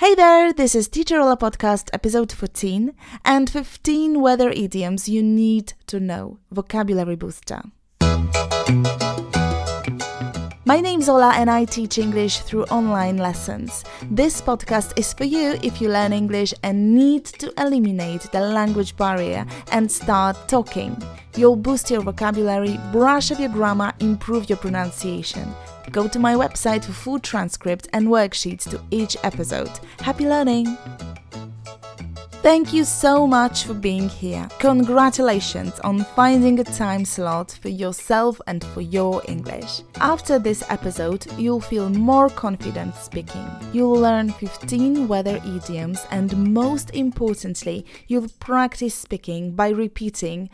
Hey there, this is Teacher Ola Podcast, episode 14, and 15 weather idioms you need to know. Vocabulary Booster. My name's Ola and I teach English through online lessons. This podcast is for you if you learn English and need to eliminate the language barrier and start talking. You'll boost your vocabulary, brush up your grammar, improve your pronunciation. Go to my website for full transcript and worksheets to each episode. Happy learning! Thank you so much for being here. Congratulations on finding a time slot for yourself and for your English. After this episode, you'll feel more confident speaking. You'll learn 15 weather idioms and most importantly, you'll practice speaking by repeating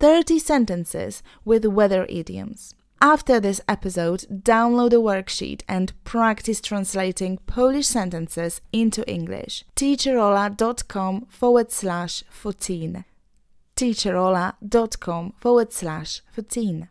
30 sentences with weather idioms. After this episode, download a worksheet and practice translating Polish sentences into English. teacherola.com forward slash 14. teacherola.com forward slash 14.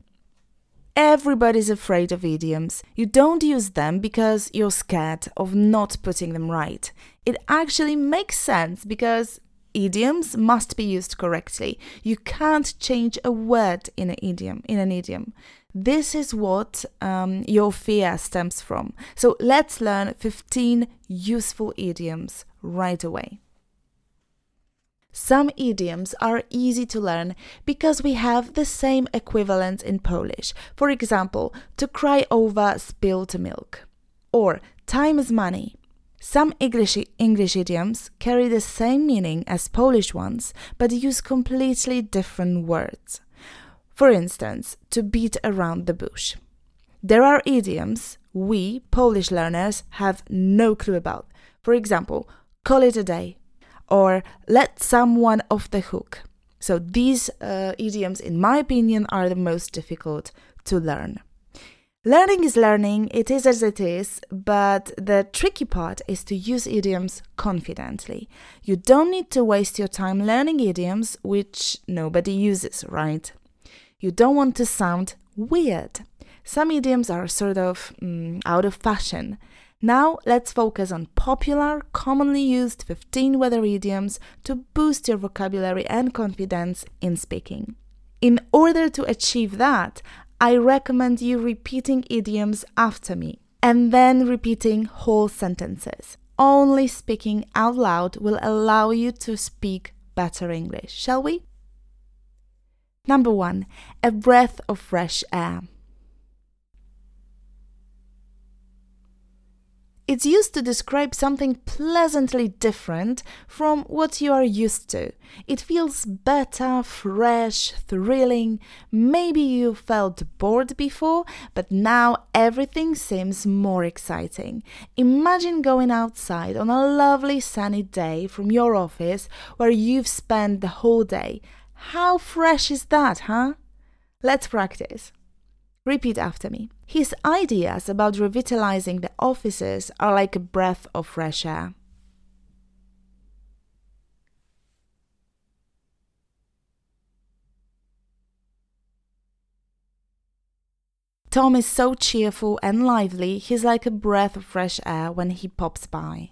Everybody's afraid of idioms. You don't use them because you're scared of not putting them right. It actually makes sense because idioms must be used correctly. You can't change a word in an idiom in an idiom. This is what um, your fear stems from. So let's learn 15 useful idioms right away. Some idioms are easy to learn because we have the same equivalents in Polish. For example, to cry over spilled milk or time is money. Some English, English idioms carry the same meaning as Polish ones but use completely different words. For instance, to beat around the bush. There are idioms we, Polish learners, have no clue about. For example, call it a day or let someone off the hook. So these uh, idioms, in my opinion, are the most difficult to learn. Learning is learning, it is as it is, but the tricky part is to use idioms confidently. You don't need to waste your time learning idioms which nobody uses, right? You don't want to sound weird. Some idioms are sort of mm, out of fashion. Now let's focus on popular, commonly used 15 weather idioms to boost your vocabulary and confidence in speaking. In order to achieve that, I recommend you repeating idioms after me and then repeating whole sentences. Only speaking out loud will allow you to speak better English, shall we? Number one, a breath of fresh air. It's used to describe something pleasantly different from what you are used to. It feels better, fresh, thrilling. Maybe you felt bored before, but now everything seems more exciting. Imagine going outside on a lovely sunny day from your office where you've spent the whole day. How fresh is that, huh? Let's practice. Repeat after me. His ideas about revitalizing the offices are like a breath of fresh air. Tom is so cheerful and lively, he's like a breath of fresh air when he pops by.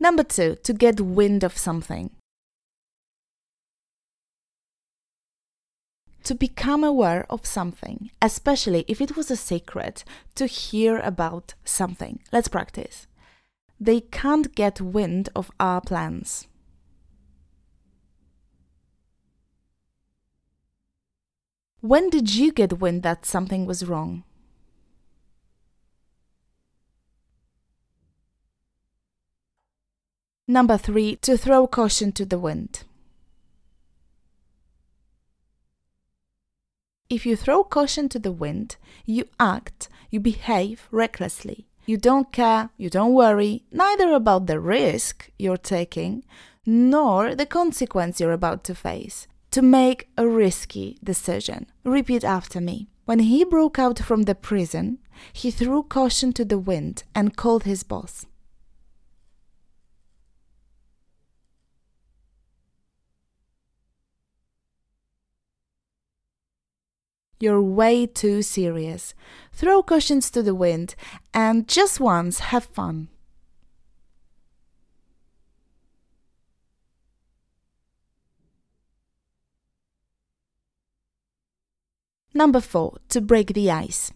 Number two, to get wind of something. To become aware of something, especially if it was a secret, to hear about something. Let's practice. They can't get wind of our plans. When did you get wind that something was wrong? Number three, to throw caution to the wind. If you throw caution to the wind, you act, you behave recklessly. You don't care, you don't worry, neither about the risk you're taking, nor the consequence you're about to face. To make a risky decision. Repeat after me. When he broke out from the prison, he threw caution to the wind and called his boss. You're way too serious. Throw cautions to the wind and just once have fun. Number four, to break the ice.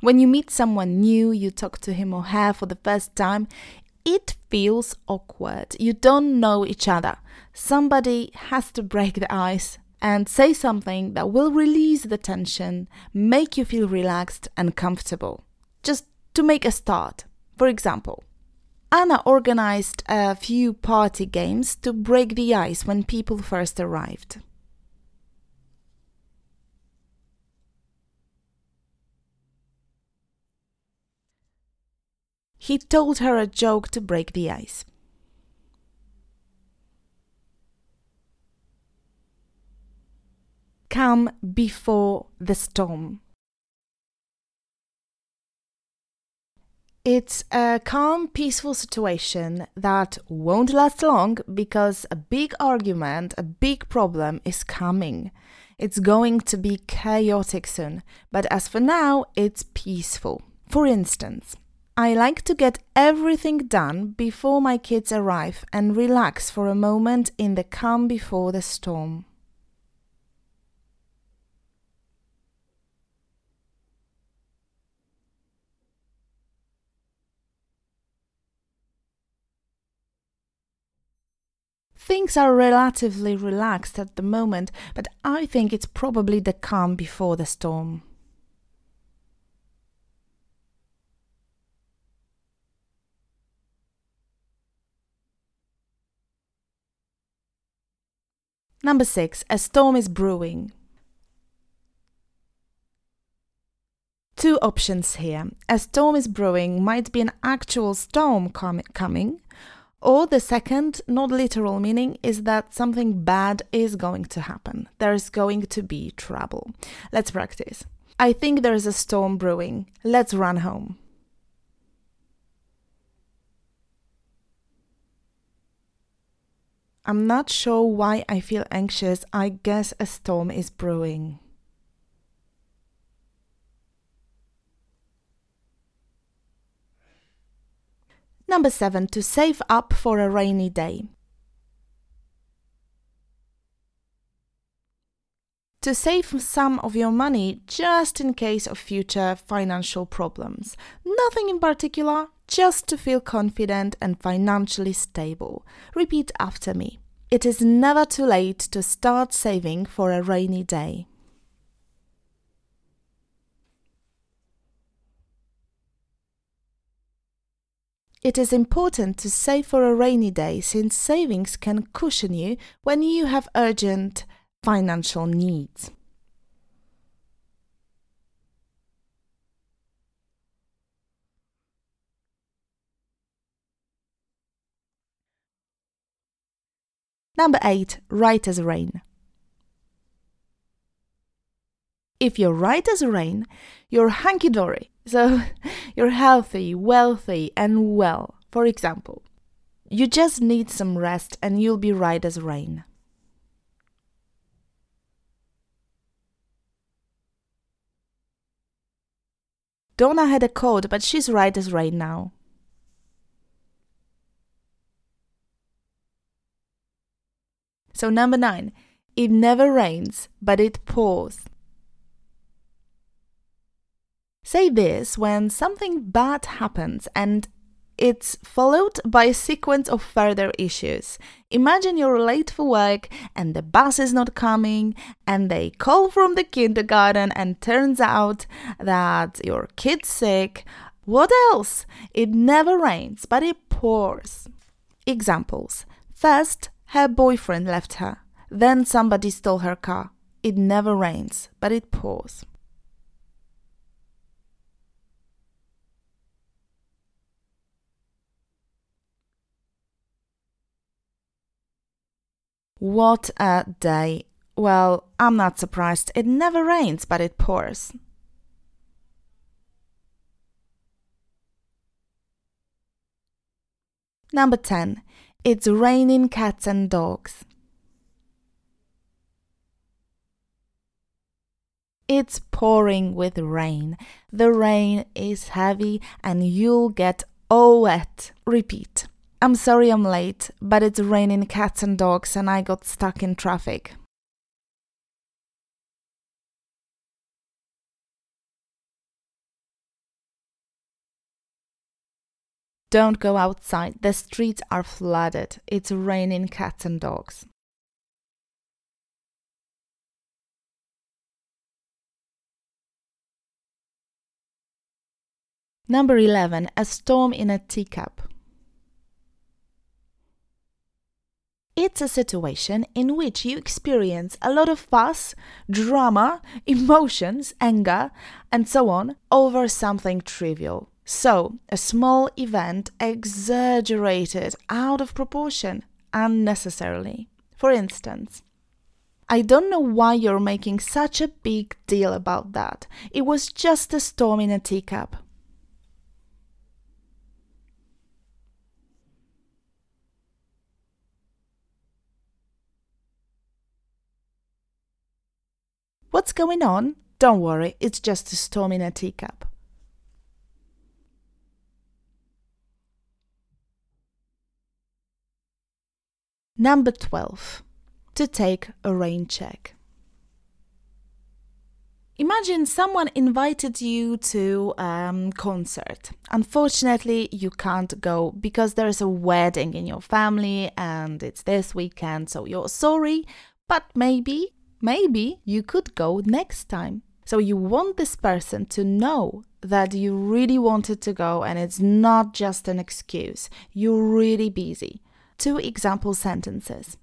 When you meet someone new, you talk to him or her for the first time, it feels awkward. You don't know each other. Somebody has to break the ice and say something that will release the tension, make you feel relaxed and comfortable. Just to make a start. For example, Anna organized a few party games to break the ice when people first arrived. He told her a joke to break the ice. Come before the storm. It's a calm, peaceful situation that won't last long because a big argument, a big problem is coming. It's going to be chaotic soon, but as for now, it's peaceful. For instance, I like to get everything done before my kids arrive and relax for a moment in the calm before the storm. Things are relatively relaxed at the moment, but I think it's probably the calm before the storm. Number six, a storm is brewing. Two options here. A storm is brewing might be an actual storm com- coming, or the second, not literal meaning, is that something bad is going to happen. There's going to be trouble. Let's practice. I think there's a storm brewing. Let's run home. I'm not sure why I feel anxious. I guess a storm is brewing. Number seven, to save up for a rainy day. To save some of your money just in case of future financial problems. Nothing in particular, just to feel confident and financially stable. Repeat after me. It is never too late to start saving for a rainy day. It is important to save for a rainy day since savings can cushion you when you have urgent financial needs. Number 8. Right as rain. If you're right as rain, you're hunky dory. So you're healthy, wealthy, and well. For example, you just need some rest and you'll be right as rain. Donna had a cold, but she's right as rain now. So, number nine, it never rains, but it pours. Say this when something bad happens and it's followed by a sequence of further issues. Imagine you're late for work and the bus is not coming, and they call from the kindergarten, and turns out that your kid's sick. What else? It never rains, but it pours. Examples First, her boyfriend left her. Then somebody stole her car. It never rains, but it pours. What a day! Well, I'm not surprised. It never rains, but it pours. Number 10. It's raining cats and dogs. It's pouring with rain. The rain is heavy and you'll get all wet. Repeat. I'm sorry I'm late, but it's raining cats and dogs and I got stuck in traffic. Don't go outside. The streets are flooded. It's raining cats and dogs. Number 11. A storm in a teacup. It's a situation in which you experience a lot of fuss, drama, emotions, anger, and so on over something trivial. So, a small event exaggerated out of proportion unnecessarily. For instance, I don't know why you're making such a big deal about that. It was just a storm in a teacup. What's going on? Don't worry, it's just a storm in a teacup. Number 12. To take a rain check. Imagine someone invited you to a um, concert. Unfortunately, you can't go because there's a wedding in your family and it's this weekend, so you're sorry, but maybe maybe you could go next time. So you want this person to know that you really wanted to go and it's not just an excuse. You're really busy. Two example sentences.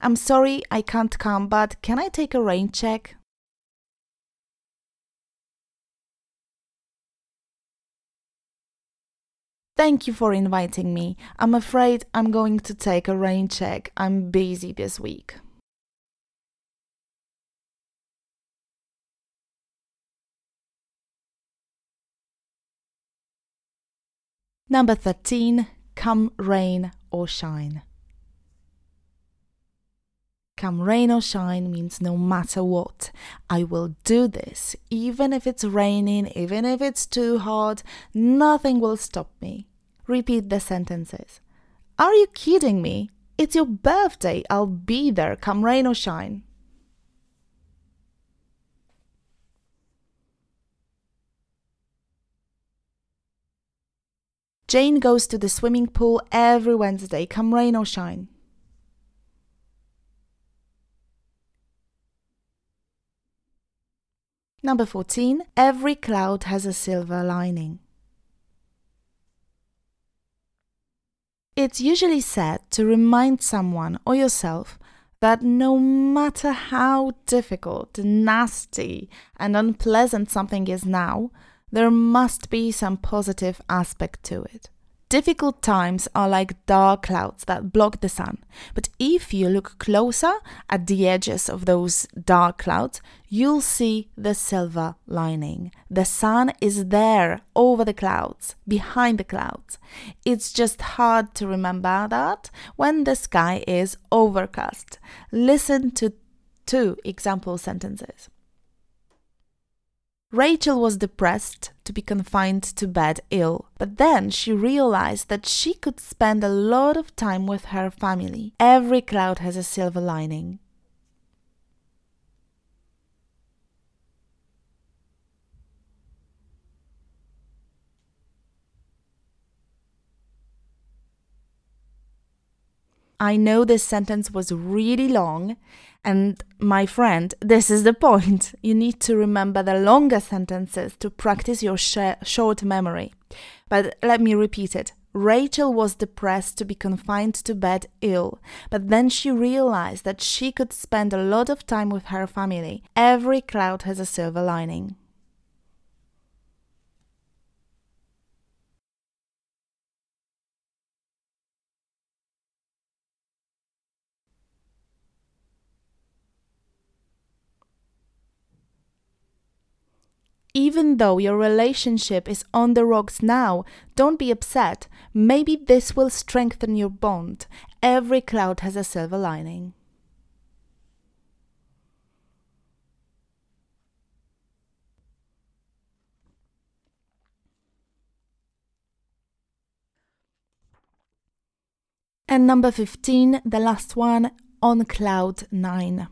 I'm sorry I can't come, but can I take a rain check? Thank you for inviting me. I'm afraid I'm going to take a rain check. I'm busy this week. Number 13, come rain or shine. Come rain or shine means no matter what, I will do this. Even if it's raining, even if it's too hot, nothing will stop me. Repeat the sentences. Are you kidding me? It's your birthday. I'll be there, come rain or shine. Jane goes to the swimming pool every Wednesday, come rain or shine. Number 14. Every cloud has a silver lining. It's usually said to remind someone or yourself that no matter how difficult, nasty, and unpleasant something is now, there must be some positive aspect to it. Difficult times are like dark clouds that block the sun, but if you look closer at the edges of those dark clouds, you'll see the silver lining. The sun is there over the clouds, behind the clouds. It's just hard to remember that when the sky is overcast. Listen to two example sentences. Rachel was depressed to be confined to bed ill, but then she realized that she could spend a lot of time with her family. Every cloud has a silver lining. I know this sentence was really long, and my friend, this is the point. You need to remember the longer sentences to practice your sh- short memory. But let me repeat it. Rachel was depressed to be confined to bed ill, but then she realized that she could spend a lot of time with her family. Every cloud has a silver lining. Even though your relationship is on the rocks now, don't be upset. Maybe this will strengthen your bond. Every cloud has a silver lining. And number 15, the last one, on cloud nine.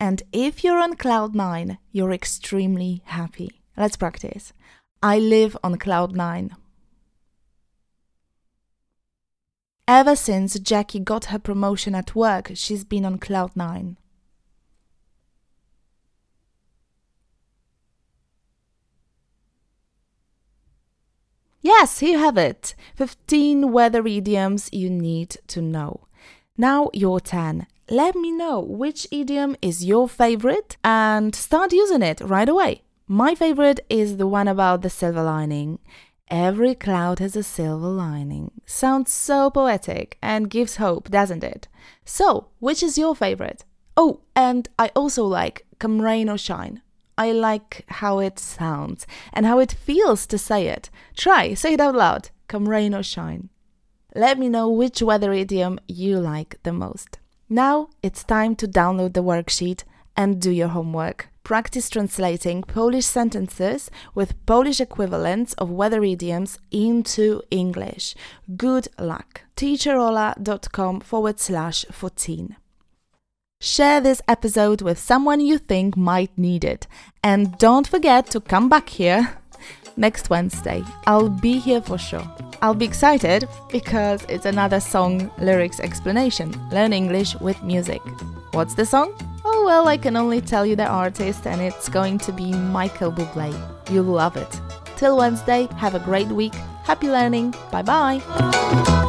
And if you're on cloud 9, you're extremely happy. Let's practice. I live on cloud 9. Ever since Jackie got her promotion at work, she's been on cloud 9. Yes, here you have it. 15 weather idioms you need to know. Now your turn. Let me know which idiom is your favorite and start using it right away. My favorite is the one about the silver lining. Every cloud has a silver lining. Sounds so poetic and gives hope, doesn't it? So, which is your favorite? Oh, and I also like Come Rain or Shine. I like how it sounds and how it feels to say it. Try, say it out loud. Come rain or shine. Let me know which weather idiom you like the most. Now it's time to download the worksheet and do your homework. Practice translating Polish sentences with Polish equivalents of weather idioms into English. Good luck. teacherola.com forward slash 14. Share this episode with someone you think might need it. And don't forget to come back here next Wednesday. I'll be here for sure. I'll be excited because it's another song lyrics explanation Learn English with music. What's the song? Oh, well, I can only tell you the artist, and it's going to be Michael Bublé. You'll love it. Till Wednesday, have a great week. Happy learning. Bye bye.